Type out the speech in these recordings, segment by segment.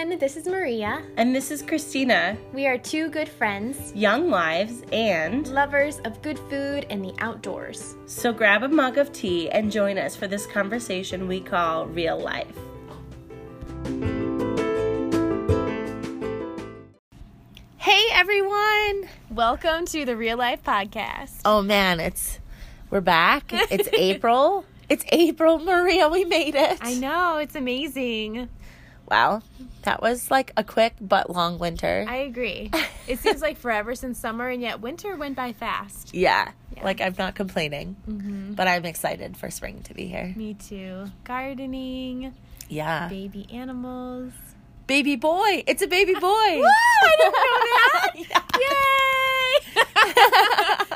everyone. This is Maria. And this is Christina. We are two good friends, young wives, and lovers of good food and the outdoors. So grab a mug of tea and join us for this conversation we call Real Life. Hey everyone! Welcome to the Real Life Podcast. Oh man, it's we're back. It's April. It's April, Maria. We made it. I know, it's amazing. Wow. That was like a quick but long winter. I agree. It seems like forever since summer, and yet winter went by fast. Yeah. yeah. Like, I'm not complaining, mm-hmm. but I'm excited for spring to be here. Me too. Gardening. Yeah. Baby animals. Baby boy. It's a baby boy. Whoa, I didn't know that.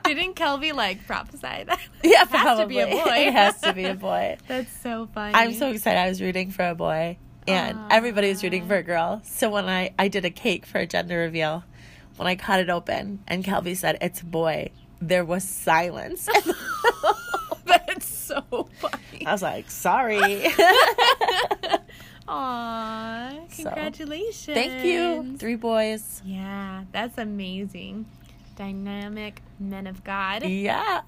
Yay! Didn't Kelby like prophesy that? Yeah, it has probably. to be a boy. it has to be a boy. That's so funny. I'm so excited. I was rooting for a boy, and Aww. everybody was rooting for a girl. So when I I did a cake for a gender reveal, when I cut it open and Kelby said it's a boy, there was silence. That's so funny. I was like, sorry. Aww, congratulations. So, thank you. Three boys. Yeah, that's amazing dynamic men of God. Yeah.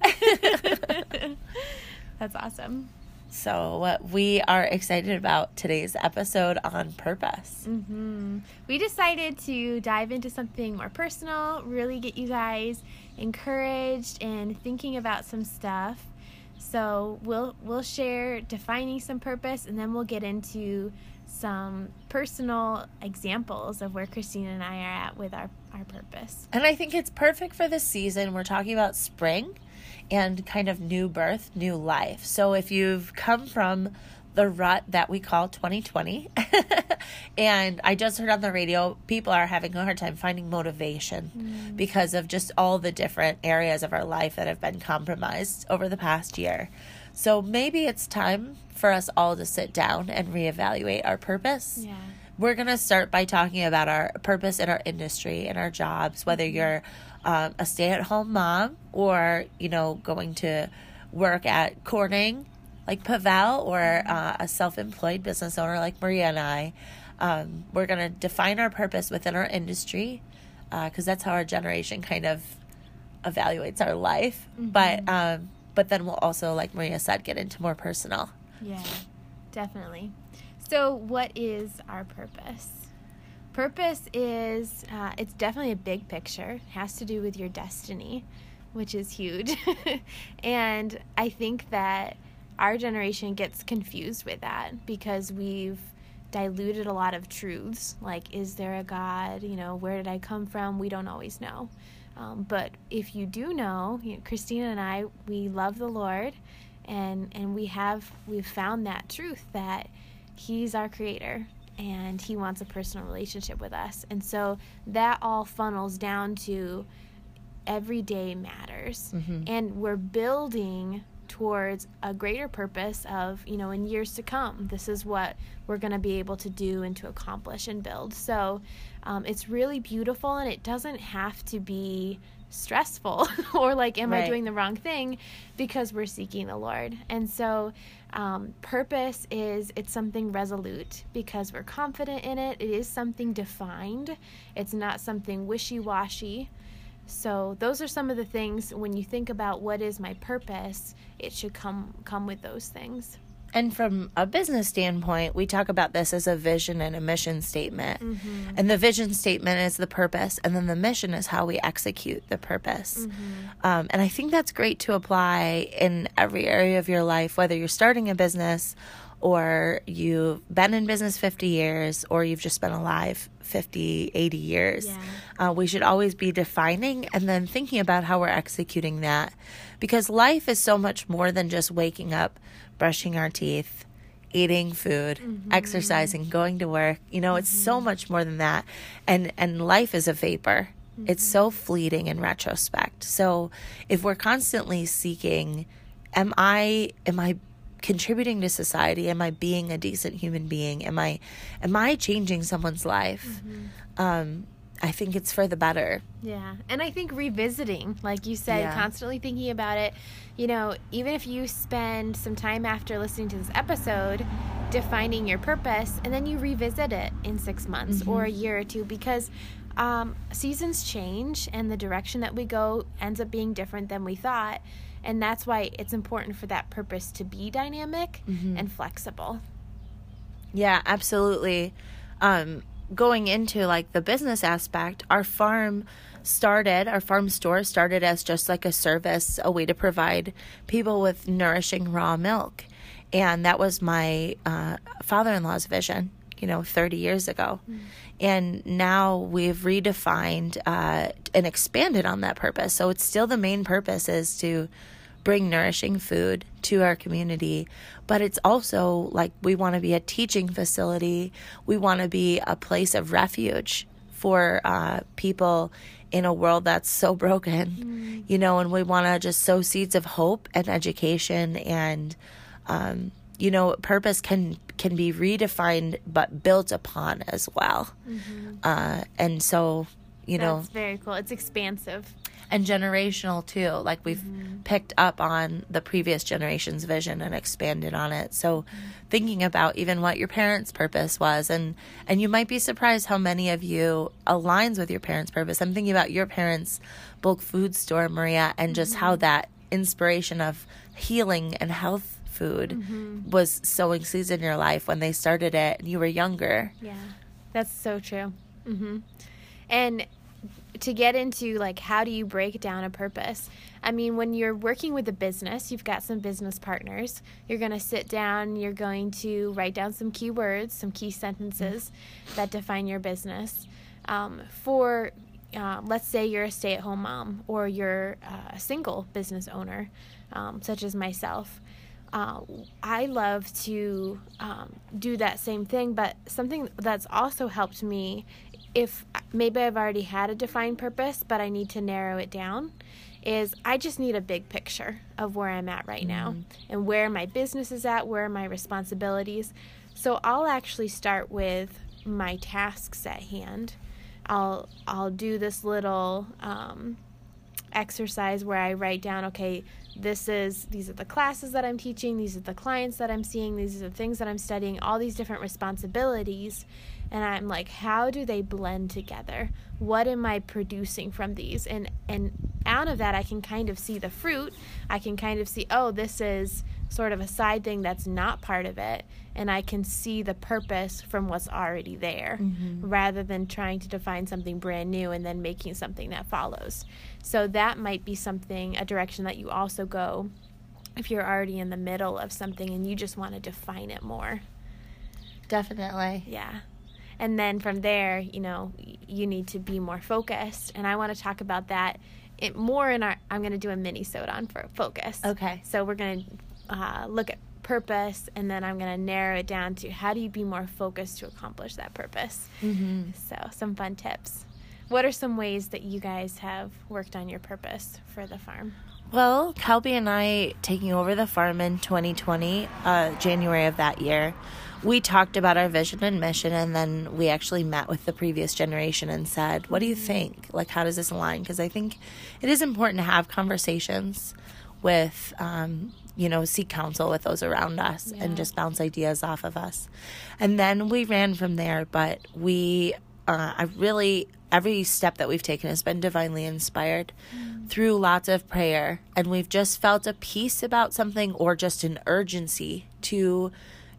That's awesome. So, we are excited about today's episode on purpose. Mm-hmm. We decided to dive into something more personal, really get you guys encouraged and thinking about some stuff. So, we'll we'll share defining some purpose and then we'll get into some personal examples of where Christina and I are at with our, our purpose. And I think it's perfect for this season. We're talking about spring and kind of new birth, new life. So if you've come from the rut that we call 2020, and I just heard on the radio, people are having a hard time finding motivation mm. because of just all the different areas of our life that have been compromised over the past year. So maybe it's time for us all to sit down and reevaluate our purpose. Yeah. We're going to start by talking about our purpose in our industry and our jobs, whether mm-hmm. you're um, a stay at home mom or, you know, going to work at Corning like Pavel or mm-hmm. uh, a self employed business owner like Maria and I. Um, we're going to define our purpose within our industry because uh, that's how our generation kind of evaluates our life. Mm-hmm. But um, but then we'll also, like Maria said, get into more personal. Yeah, definitely. So, what is our purpose? Purpose is, uh, it's definitely a big picture. It has to do with your destiny, which is huge. and I think that our generation gets confused with that because we've diluted a lot of truths like is there a god you know where did i come from we don't always know um, but if you do know, you know christina and i we love the lord and and we have we've found that truth that he's our creator and he wants a personal relationship with us. And so that all funnels down to everyday matters. Mm-hmm. and we're building towards a greater purpose of you know in years to come this is what we're going to be able to do and to accomplish and build. So um, it's really beautiful and it doesn't have to be stressful or like am right. i doing the wrong thing because we're seeking the lord? And so um, purpose is it's something resolute because we're confident in it. It is something defined. It's not something wishy-washy. So those are some of the things when you think about what is my purpose it should come come with those things and from a business standpoint, we talk about this as a vision and a mission statement. Mm-hmm. And the vision statement is the purpose, and then the mission is how we execute the purpose. Mm-hmm. Um, and I think that's great to apply in every area of your life, whether you're starting a business or you've been in business 50 years or you've just been alive 50, 80 years. Yeah. Uh, we should always be defining and then thinking about how we're executing that because life is so much more than just waking up brushing our teeth, eating food, mm-hmm. exercising, going to work. You know, mm-hmm. it's so mm-hmm. much more than that. And and life is a vapor. Mm-hmm. It's so fleeting in retrospect. So if we're constantly seeking am I am I contributing to society? Am I being a decent human being? Am I am I changing someone's life? Mm-hmm. Um I think it's for the better. Yeah. And I think revisiting, like you said, yeah. constantly thinking about it, you know, even if you spend some time after listening to this episode defining your purpose and then you revisit it in six months or a year or two because um, seasons change and the direction that we go ends up being different than we thought. And that's why it's important for that purpose to be dynamic and flexible. Yeah, absolutely. Um, going into like the business aspect, our farm started, our farm store started as just like a service, a way to provide people with nourishing raw milk. And that was my uh, father in law's vision, you know, 30 years ago. And now we've redefined uh, and expanded on that purpose. So it's still the main purpose is to bring nourishing food to our community, but it's also like we want to be a teaching facility. We want to be a place of refuge for uh, people in a world that's so broken, you know, and we want to just sow seeds of hope and education and, um, you know, purpose can can be redefined but built upon as well. Uh, and so, you know, That's very cool. It's expansive. And generational too. Like we've mm-hmm. picked up on the previous generation's vision and expanded on it. So thinking about even what your parents' purpose was and and you might be surprised how many of you aligns with your parents' purpose. I'm thinking about your parents' bulk food store, Maria, and just how mm-hmm. that inspiration of healing and health food mm-hmm. was sowing seeds in your life when they started it and you were younger. Yeah, that's so true. Mm-hmm. And to get into like how do you break down a purpose? I mean, when you're working with a business, you've got some business partners. You're going to sit down, you're going to write down some key words, some key sentences that define your business. Um, for uh, let's say you're a stay at home mom or you're uh, a single business owner, um, such as myself. Uh, I love to um, do that same thing, but something that's also helped me if maybe I've already had a defined purpose, but I need to narrow it down, is I just need a big picture of where I'm at right now and where my business is at, where are my responsibilities. So I'll actually start with my tasks at hand. I'll I'll do this little um, exercise where I write down, okay, this is these are the classes that I'm teaching, these are the clients that I'm seeing, these are the things that I'm studying, all these different responsibilities. And I'm like, how do they blend together? What am I producing from these? And and out of that I can kind of see the fruit. I can kind of see, oh, this is sort of a side thing that's not part of it and I can see the purpose from what's already there mm-hmm. rather than trying to define something brand new and then making something that follows. So that might be something a direction that you also go if you're already in the middle of something and you just want to define it more. Definitely. Yeah. And then from there, you know, you need to be more focused. And I want to talk about that it, more in our, I'm going to do a mini sode on for focus. Okay. So we're going to uh, look at purpose and then I'm going to narrow it down to how do you be more focused to accomplish that purpose. Mm-hmm. So some fun tips. What are some ways that you guys have worked on your purpose for the farm? Well, Kelby and I taking over the farm in 2020, uh, January of that year, we talked about our vision and mission, and then we actually met with the previous generation and said, What do you think? Like, how does this align? Because I think it is important to have conversations with, um, you know, seek counsel with those around us Yeah. and just bounce ideas off of us. And then we ran from there, but we, uh, I really, every step that we've taken has been divinely inspired through lots of prayer. And we've just felt a peace about something or just an urgency to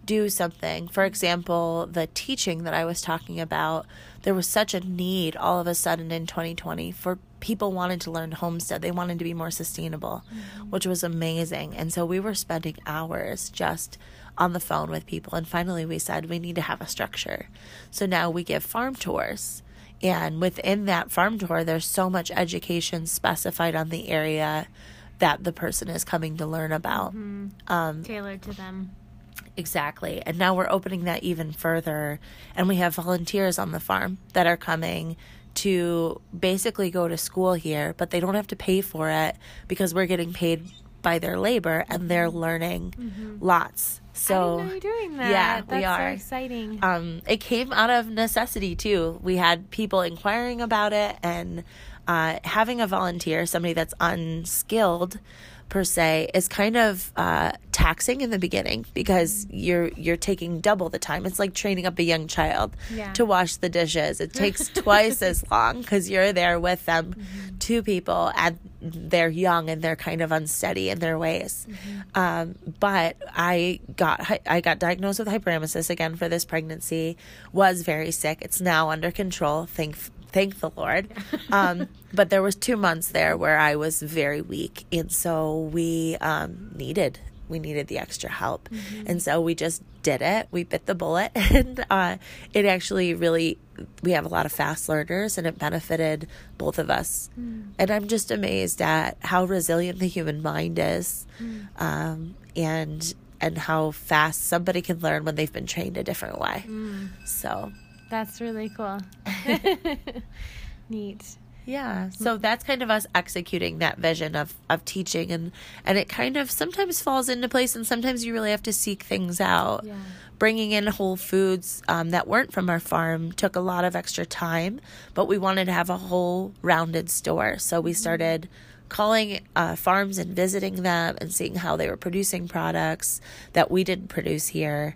do something. For example, the teaching that I was talking about, there was such a need all of a sudden in 2020 for people wanted to learn homestead. They wanted to be more sustainable, which was amazing. And so we were spending hours just on the phone with people. And finally, we said we need to have a structure. So now we give farm tours. And within that farm tour, there's so much education specified on the area that the person is coming to learn about. Um, Tailored to them. Exactly. And now we're opening that even further. And we have volunteers on the farm that are coming to basically go to school here, but they don't have to pay for it because we're getting paid by their labor and they're learning lots. So Mm-hmm. Didn't know you're doing that. yeah, That's we so are. exciting. um, it came out of necessity too. We had people inquiring about it and uh, having a volunteer, somebody that's unskilled, per se is kind of uh, taxing in the beginning because you're you're taking double the time. It's like training up a young child Yeah. to wash the dishes. It takes twice as long because you're there with them, two people, and they're young and they're kind of unsteady in their ways. Um, but I got I got diagnosed with hyperemesis again for this pregnancy. Was very sick. It's now under control. Thank thank the Lord. Um, but there was two months there where I was very weak, and so we um, needed we needed the extra help, and so we just did it. We bit the bullet, and uh, it actually really we have a lot of fast learners, and it benefited both of us. And I'm just amazed at how resilient the human mind is, um, and and how fast somebody can learn when they've been trained a different way. So. That's really cool. Neat. Yeah. So that's kind of us executing that vision of, of teaching and, and it kind of sometimes falls into place and sometimes you really have to seek things out. Yeah. Bringing in whole foods um, that weren't from our farm took a lot of extra time, but we wanted to have a whole rounded store. So we started calling uh, farms and visiting them and seeing how they were producing products that we didn't produce here.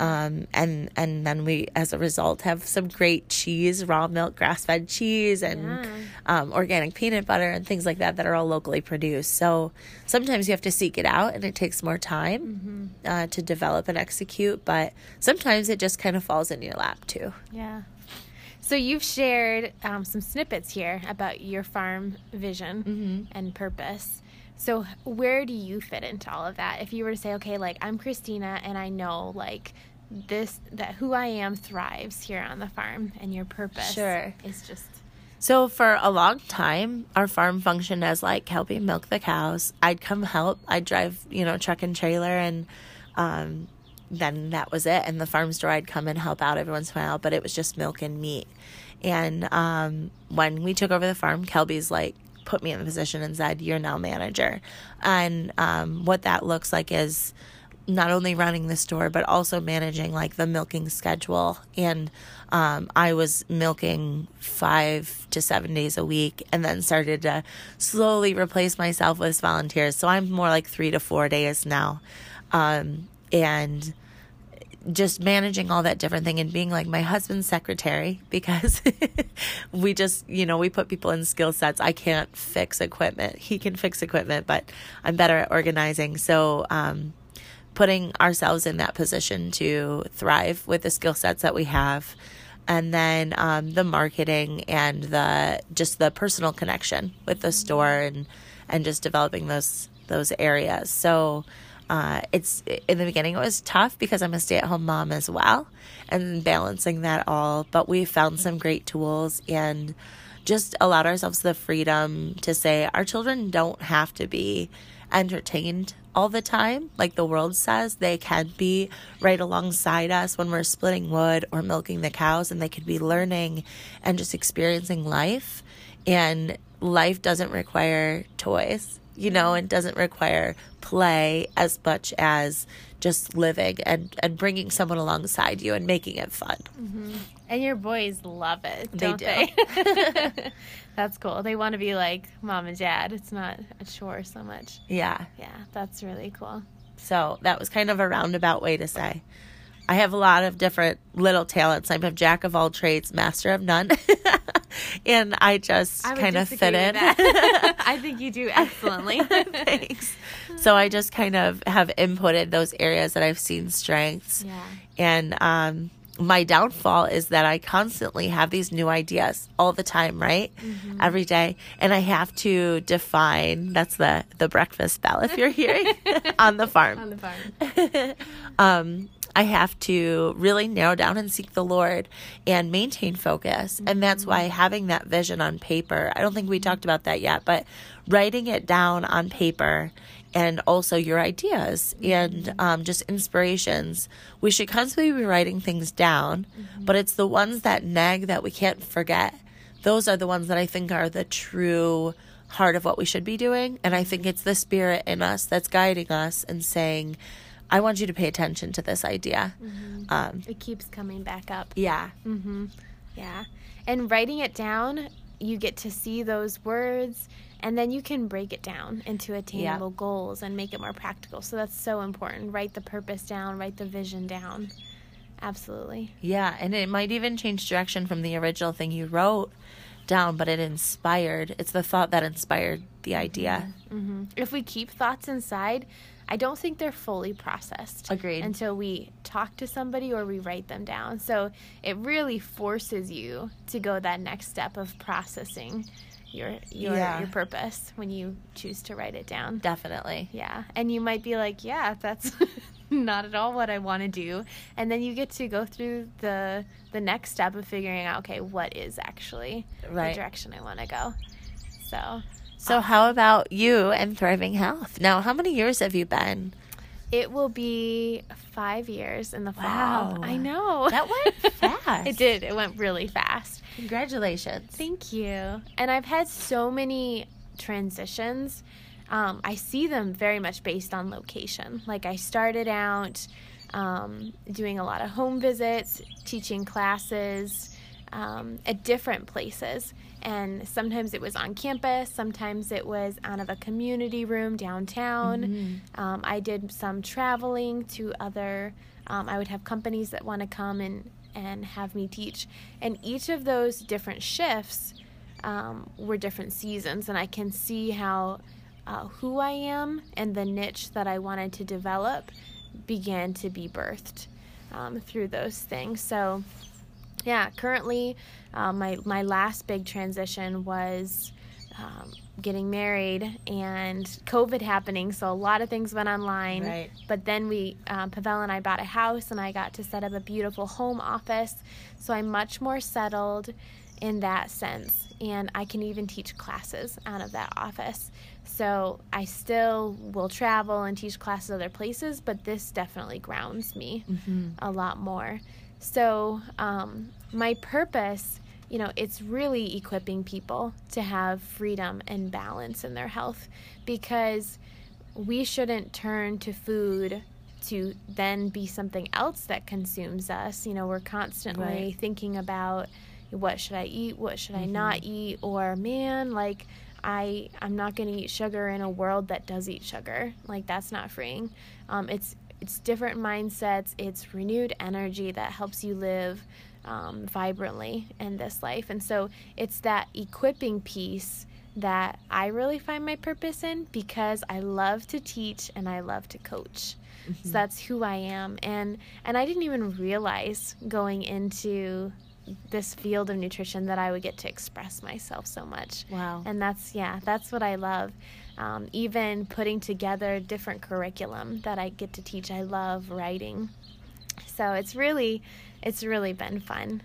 Um, and, and then we, as a result, have some great cheese, raw milk, grass fed cheese, and Yeah. um, organic peanut butter and things like that that are all locally produced. So sometimes you have to seek it out and it takes more time uh, to develop and execute, but sometimes it just kind of falls in your lap too. Yeah. So you've shared um, some snippets here about your farm vision and purpose. So where do you fit into all of that? If you were to say, okay, like I'm Christina and I know like this that who I am thrives here on the farm and your purpose Sure. is just So for a long time, our farm functioned as like helping milk the cows. I'd come help. I'd drive, you know, truck and trailer, and um, then that was it. And the farm store, I'd come and help out every once in a while, but it was just milk and meat. And um, when we took over the farm, Kelby's like put me in the position and said, "You're now manager." And um, what that looks like is not only running the store but also managing like the milking schedule and um, i was milking five to seven days a week and then started to slowly replace myself with volunteers so i'm more like three to four days now um, and just managing all that different thing and being like my husband's secretary because we just you know we put people in skill sets. I can't fix equipment. He can fix equipment but i'm better at organizing. So um, putting ourselves in that position to thrive with the skill sets that we have. And then um, the marketing and the just the personal connection with the store and and just developing those those areas. So uh, it's in the beginning it was tough because i'm a stay-at-home mom as well and balancing that all but we found some great tools and just allowed ourselves the freedom to say our children don't have to be entertained all the time. Like the world says they can be right alongside us when we're splitting wood or milking the cows and they could be learning and just experiencing life. And life doesn't require toys you know and doesn't require play as much as just living and and bringing someone alongside you and making it fun mm-hmm. and your boys love it, They don't do. they? that's cool. They want to be like mom and dad. It's not a chore so much. yeah Yeah, that's really cool. So that was kind of a roundabout way to say. I have a lot of different little talents. I'm a jack of all trades, master of none. and I just kind of fit in. I think you do excellently. Thanks. So I just kind of have inputted those areas that I've seen strengths. Yeah. And um, my downfall is that I constantly have these new ideas all the time, right? Every day. And I have to define that's the, the breakfast bell if you're hearing on the farm On the farm. um, I have to really narrow down and seek the Lord and maintain focus. And mm-hmm. that's why having that vision on paper, I don't think we talked about that yet, but writing it down on paper and also your ideas mm-hmm. and um, just inspirations. We should constantly be writing things down, mm-hmm. but it's the ones that nag that we can't forget. Those are the ones that I think are the true heart of what we should be doing. And I think it's the spirit in us that's guiding us and saying, I want you to pay attention to this idea. Um, It keeps coming back up. yeah. Yeah. And writing it down you get to see those words and then you can break it down into attainable yeah. goals and make it more practical. So that's so important. Write the purpose down, write the vision down. Absolutely. Yeah, and it might even change direction from the original thing you wrote down, but it inspired. It's the thought that inspired the idea. Mm-hmm. Mm-hmm. If we keep thoughts inside, I don't think they're fully processed. Agreed. Until we talk to somebody or we write them down. So it really forces you to go that next step of processing your your yeah. your purpose when you choose to write it down. Definitely. Yeah. And you might be like, yeah, that's not at all what I want to do. And then you get to go through the the next step of figuring out, okay, what is actually right. the direction I want to go. So So how about you and Thriving Health? Now, how many years have you been? It will be five years in the fall. Wow. I know. That went fast. it did. It went really fast. Congratulations. Thank you. And I've had so many transitions. Um, I see them very much based on location. Like I started out um, doing a lot of home visits, teaching classes um, at different places. And sometimes it was on campus, sometimes it was out of a community room downtown. Mm-hmm. Um, I did some traveling to other, um, I would have companies that want to come and and have me teach. And each of those different shifts um, were different seasons, and I can see how uh, who I am and the niche that I wanted to develop began to be birthed um, through those things. So, yeah, currently, uh, my my last big transition was um, getting married and COVID happening. So a lot of things went online. Right. But then we, um, Pavel and I bought a house and I got to set up a beautiful home office. So I'm much more settled in that sense. And I can even teach classes out of that office. So I still will travel and teach classes other places, but this definitely grounds me mm-hmm. a lot more. So um, my purpose you know, it's really equipping people to have freedom and balance in their health because we shouldn't turn to food to then be something else that consumes us. You know, we're constantly right. thinking about what should I eat, what should mm-hmm. I not eat, or man, like I I'm not going to eat sugar in a world that does eat sugar. Like that's not freeing. Um, it's it's different mindsets. It's renewed energy that helps you live um, vibrantly in this life. And so it's that equipping piece that I really find my purpose in because I love to teach and I love to coach. Mm-hmm. So that's who I am. And and I didn't even realize going into this field of nutrition that I would get to express myself so much. Wow. And that's yeah, that's what I love. Um, even putting together different curriculum that I get to teach. I love writing. So it's really it's really been fun.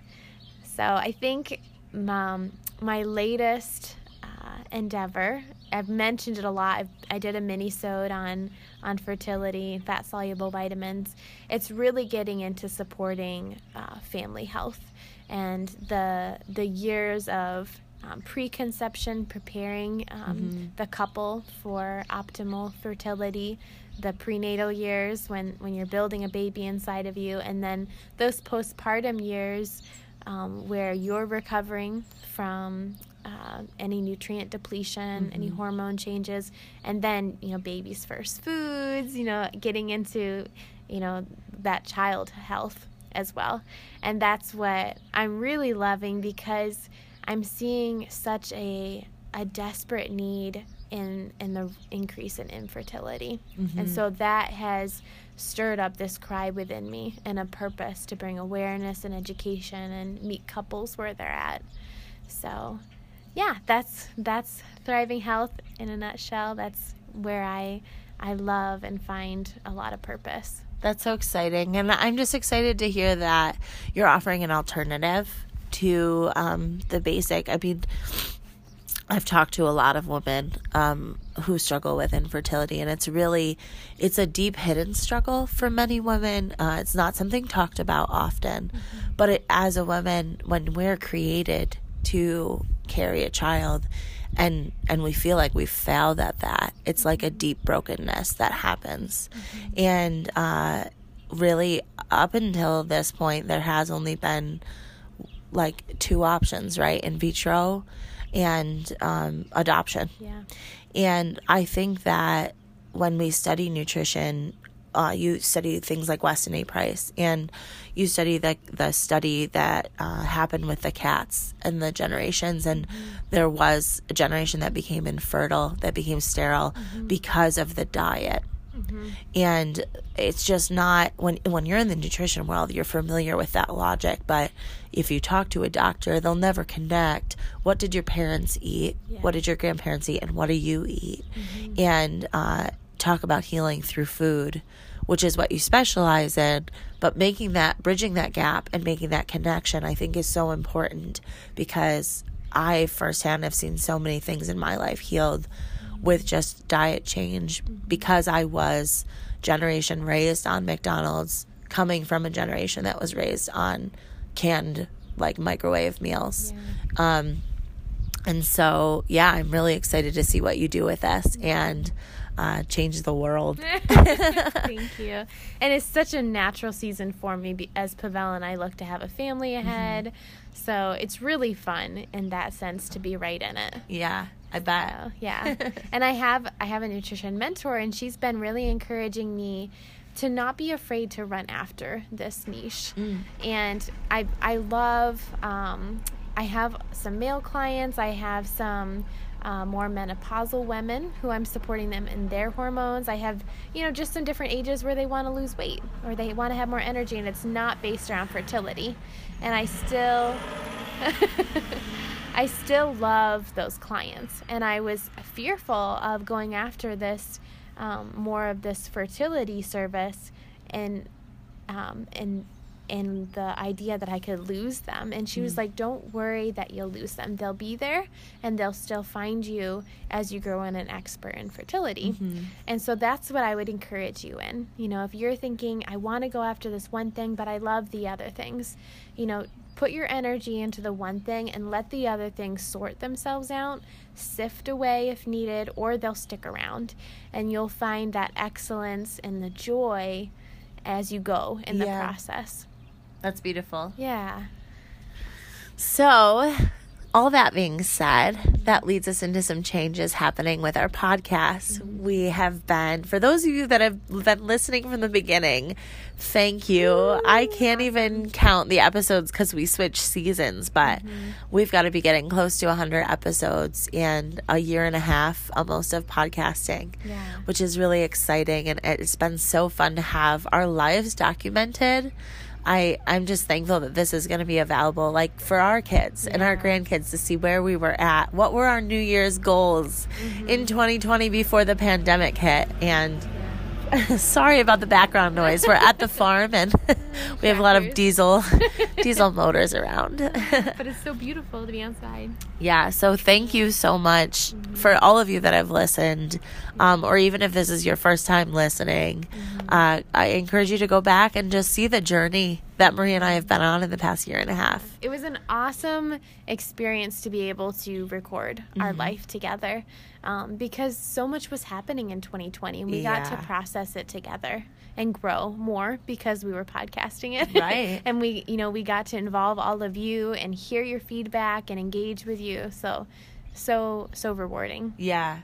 So I think um, my latest uh, endeavor, I've mentioned it a lot. I've, i did a mini sode on on fertility, fat soluble vitamins. It's really getting into supporting uh, family health and the the years of um, preconception, preparing um, mm-hmm. the couple for optimal fertility, the prenatal years when, when you're building a baby inside of you, and then those postpartum years um, where you're recovering from uh, any nutrient depletion, mm-hmm. any hormone changes, and then you know baby's first foods, you know getting into you know that child health as well, and that's what I'm really loving because I'm seeing such a a desperate need in in the increase in infertility. Mm-hmm. And so that has stirred up this cry within me and a purpose to bring awareness and education and meet couples where they're at. So, yeah, that's that's thriving health in a nutshell. That's where I I love and find a lot of purpose. That's so exciting. And I'm just excited to hear that you're offering an alternative to um, the basic. I mean, I've talked to a lot of women um, who struggle with infertility, and it's really it's a deep hidden struggle for many women. Uh, it's not something talked about often, mm-hmm. but it, as a woman, when we're created to carry a child, and and we feel like we failed at that, it's like a deep brokenness that happens, mm-hmm. and uh, really up until this point, there has only been like two options, right? In vitro and um, adoption. Yeah. And I think that when we study nutrition, uh, you study things like Weston A. Price, and you study the the study that uh, happened with the cats and the generations, and there was a generation that became infertile, that became sterile because of the diet. And it's just not when when you're in the nutrition world, you're familiar with that logic. But if you talk to a doctor, they'll never connect. What did your parents eat? What did your grandparents eat? And what do you eat? And uh, talk about healing through food, which is what you specialize in. But making that, bridging that gap and making that connection, I think is so important because I firsthand have seen so many things in my life healed with just diet change because I was generation raised on McDonald's, coming from a generation that was raised on canned like microwave meals. Um, and so, yeah, I'm really excited to see what you do with this and uh, change the world. Thank you. And it's such a natural season for me as Pavel and I look to have a family ahead. So it's really fun in that sense to be right in it. Yeah, I bet. So, yeah. and I have I have a nutrition mentor and she's been really encouraging me to not be afraid to run after this niche. And I I love um, I have some male clients, I have some uh, more menopausal women who I'm supporting them in their hormones. I have, you know, just some different ages where they want to lose weight or they want to have more energy, and it's not based around fertility. And I still, I still love those clients, and I was fearful of going after this um, more of this fertility service, and um, and and the idea that I could lose them. And she was mm. like, "Don't worry that you'll lose them. They'll be there, and they'll still find you as you grow in an expert in fertility." Mm-hmm. And so that's what I would encourage you in. You know, if you're thinking, "I want to go after this one thing, but I love the other things," you know, put your energy into the one thing and let the other things sort themselves out, sift away if needed, or they'll stick around. And you'll find that excellence and the joy as you go in the Yeah. process. That's beautiful. Yeah. So, all that being said, that leads us into some changes happening with our podcast. Mm-hmm. We have been, for those of you that have been listening from the beginning, thank you. I can't even count the episodes because we switched seasons, but mm-hmm. we've got to be getting close to 100 episodes and a year and a half almost of podcasting, Yeah. which is really exciting. And it's been so fun to have our lives documented. I I'm just thankful that this is going to be available like for our kids and our grandkids to see where we were at. What were our New Year's goals Mm-hmm. in 2020 before the pandemic hit and sorry about the background noise. We're at the farm and we have a lot of diesel diesel motors around. But it's so beautiful to be outside. Yeah, so thank you so much for all of you that have listened, um, or even if this is your first time listening. Uh, I encourage you to go back and just see the journey that Marie and I have been on in the past year and a half. It was an awesome experience to be able to record our Mm-hmm. life together um, because so much was happening in 2020 and we got to process it together and grow more because we were podcasting it. Right. and we, you know, we got to involve all of you and hear your feedback and engage with you. So, so, so rewarding. Yeah.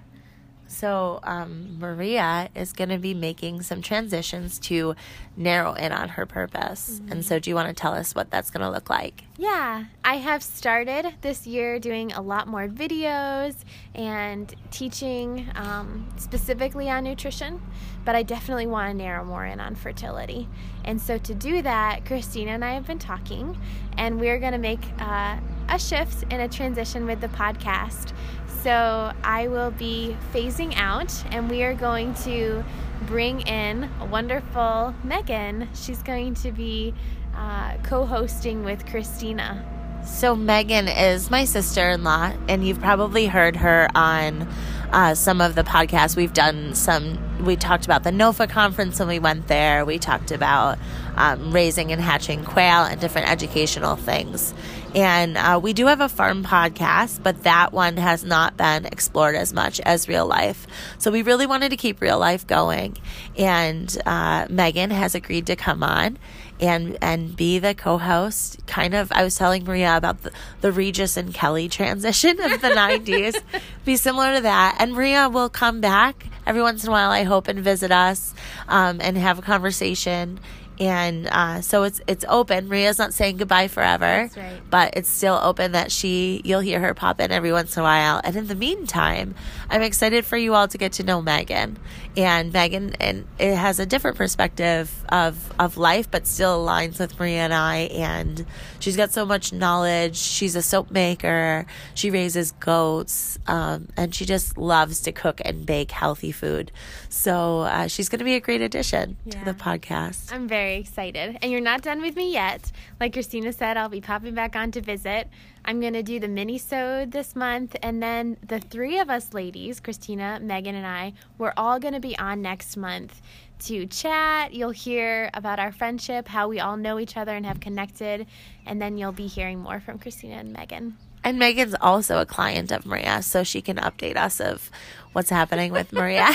So, um, Maria is going to be making some transitions to narrow in on her purpose. And so, do you want to tell us what that's going to look like? Yeah, I have started this year doing a lot more videos and teaching um, specifically on nutrition, but I definitely want to narrow more in on fertility. And so, to do that, Christina and I have been talking, and we're going to make uh, a shift and a transition with the podcast. So, I will be phasing out, and we are going to bring in a wonderful Megan. She's going to be uh, co hosting with Christina. So, Megan is my sister in law, and you've probably heard her on uh, some of the podcasts. We've done some we talked about the NOFA conference when we went there. We talked about um, raising and hatching quail and different educational things. And uh, we do have a farm podcast, but that one has not been explored as much as real life. So we really wanted to keep real life going. And uh, Megan has agreed to come on and and be the co-host. Kind of i was telling maria about the, the regis and kelly transition of the 90s be similar to that. And maria will come back every once in a while i hope and visit us um, and have a conversation and uh, so it's it's open. Maria's not saying goodbye forever, right. but it's still open that she you'll hear her pop in every once in a while. And in the meantime, I'm excited for you all to get to know Megan. And Megan and it has a different perspective of of life, but still aligns with Maria and I. And she's got so much knowledge. She's a soap maker. She raises goats, um, and she just loves to cook and bake healthy food. So uh, she's going to be a great addition Yeah. to the podcast. I'm very excited. And you're not done with me yet. Like Christina said, I'll be popping back on to visit. I'm going to do the mini-sode this month. And then the three of us ladies, Christina, Megan, and I, we're all going to be on next month to chat. You'll hear about our friendship, how we all know each other and have connected. And then you'll be hearing more from Christina and Megan. And Megan's also a client of Maria, so she can update us of what's happening with Maria.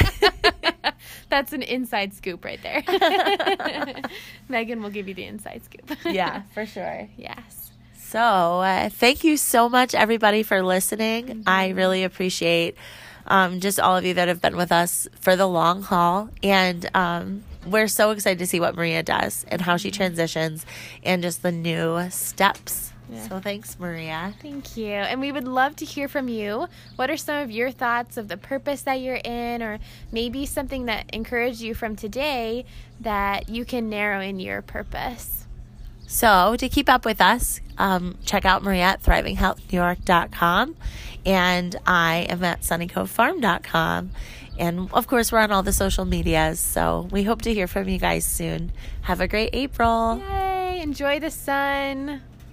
That's an inside scoop right there. Megan will give you the inside scoop. Yeah, for sure. yes. So, uh, thank you so much, everybody, for listening. I really appreciate um, just all of you that have been with us for the long haul. And um, we're so excited to see what Maria does and how she transitions and just the new steps. Yeah. So, thanks, Maria. Thank you. And we would love to hear from you. What are some of your thoughts of the purpose that you're in, or maybe something that encouraged you from today that you can narrow in your purpose? So, to keep up with us, um, check out Maria at thrivinghealthnewyork.com and I am at sunnycovefarm.com. And of course, we're on all the social medias. So, we hope to hear from you guys soon. Have a great April. Yay! Enjoy the sun.